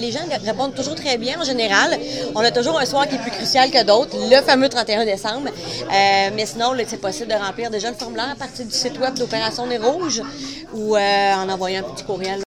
Les gens répondent toujours très bien en général. On a toujours un soir qui est plus crucial que d'autres, le fameux 31 décembre. Euh, mais sinon, c'est possible de remplir déjà le formulaire à partir du site web d'Opération des Rouges ou euh, en envoyant un petit courriel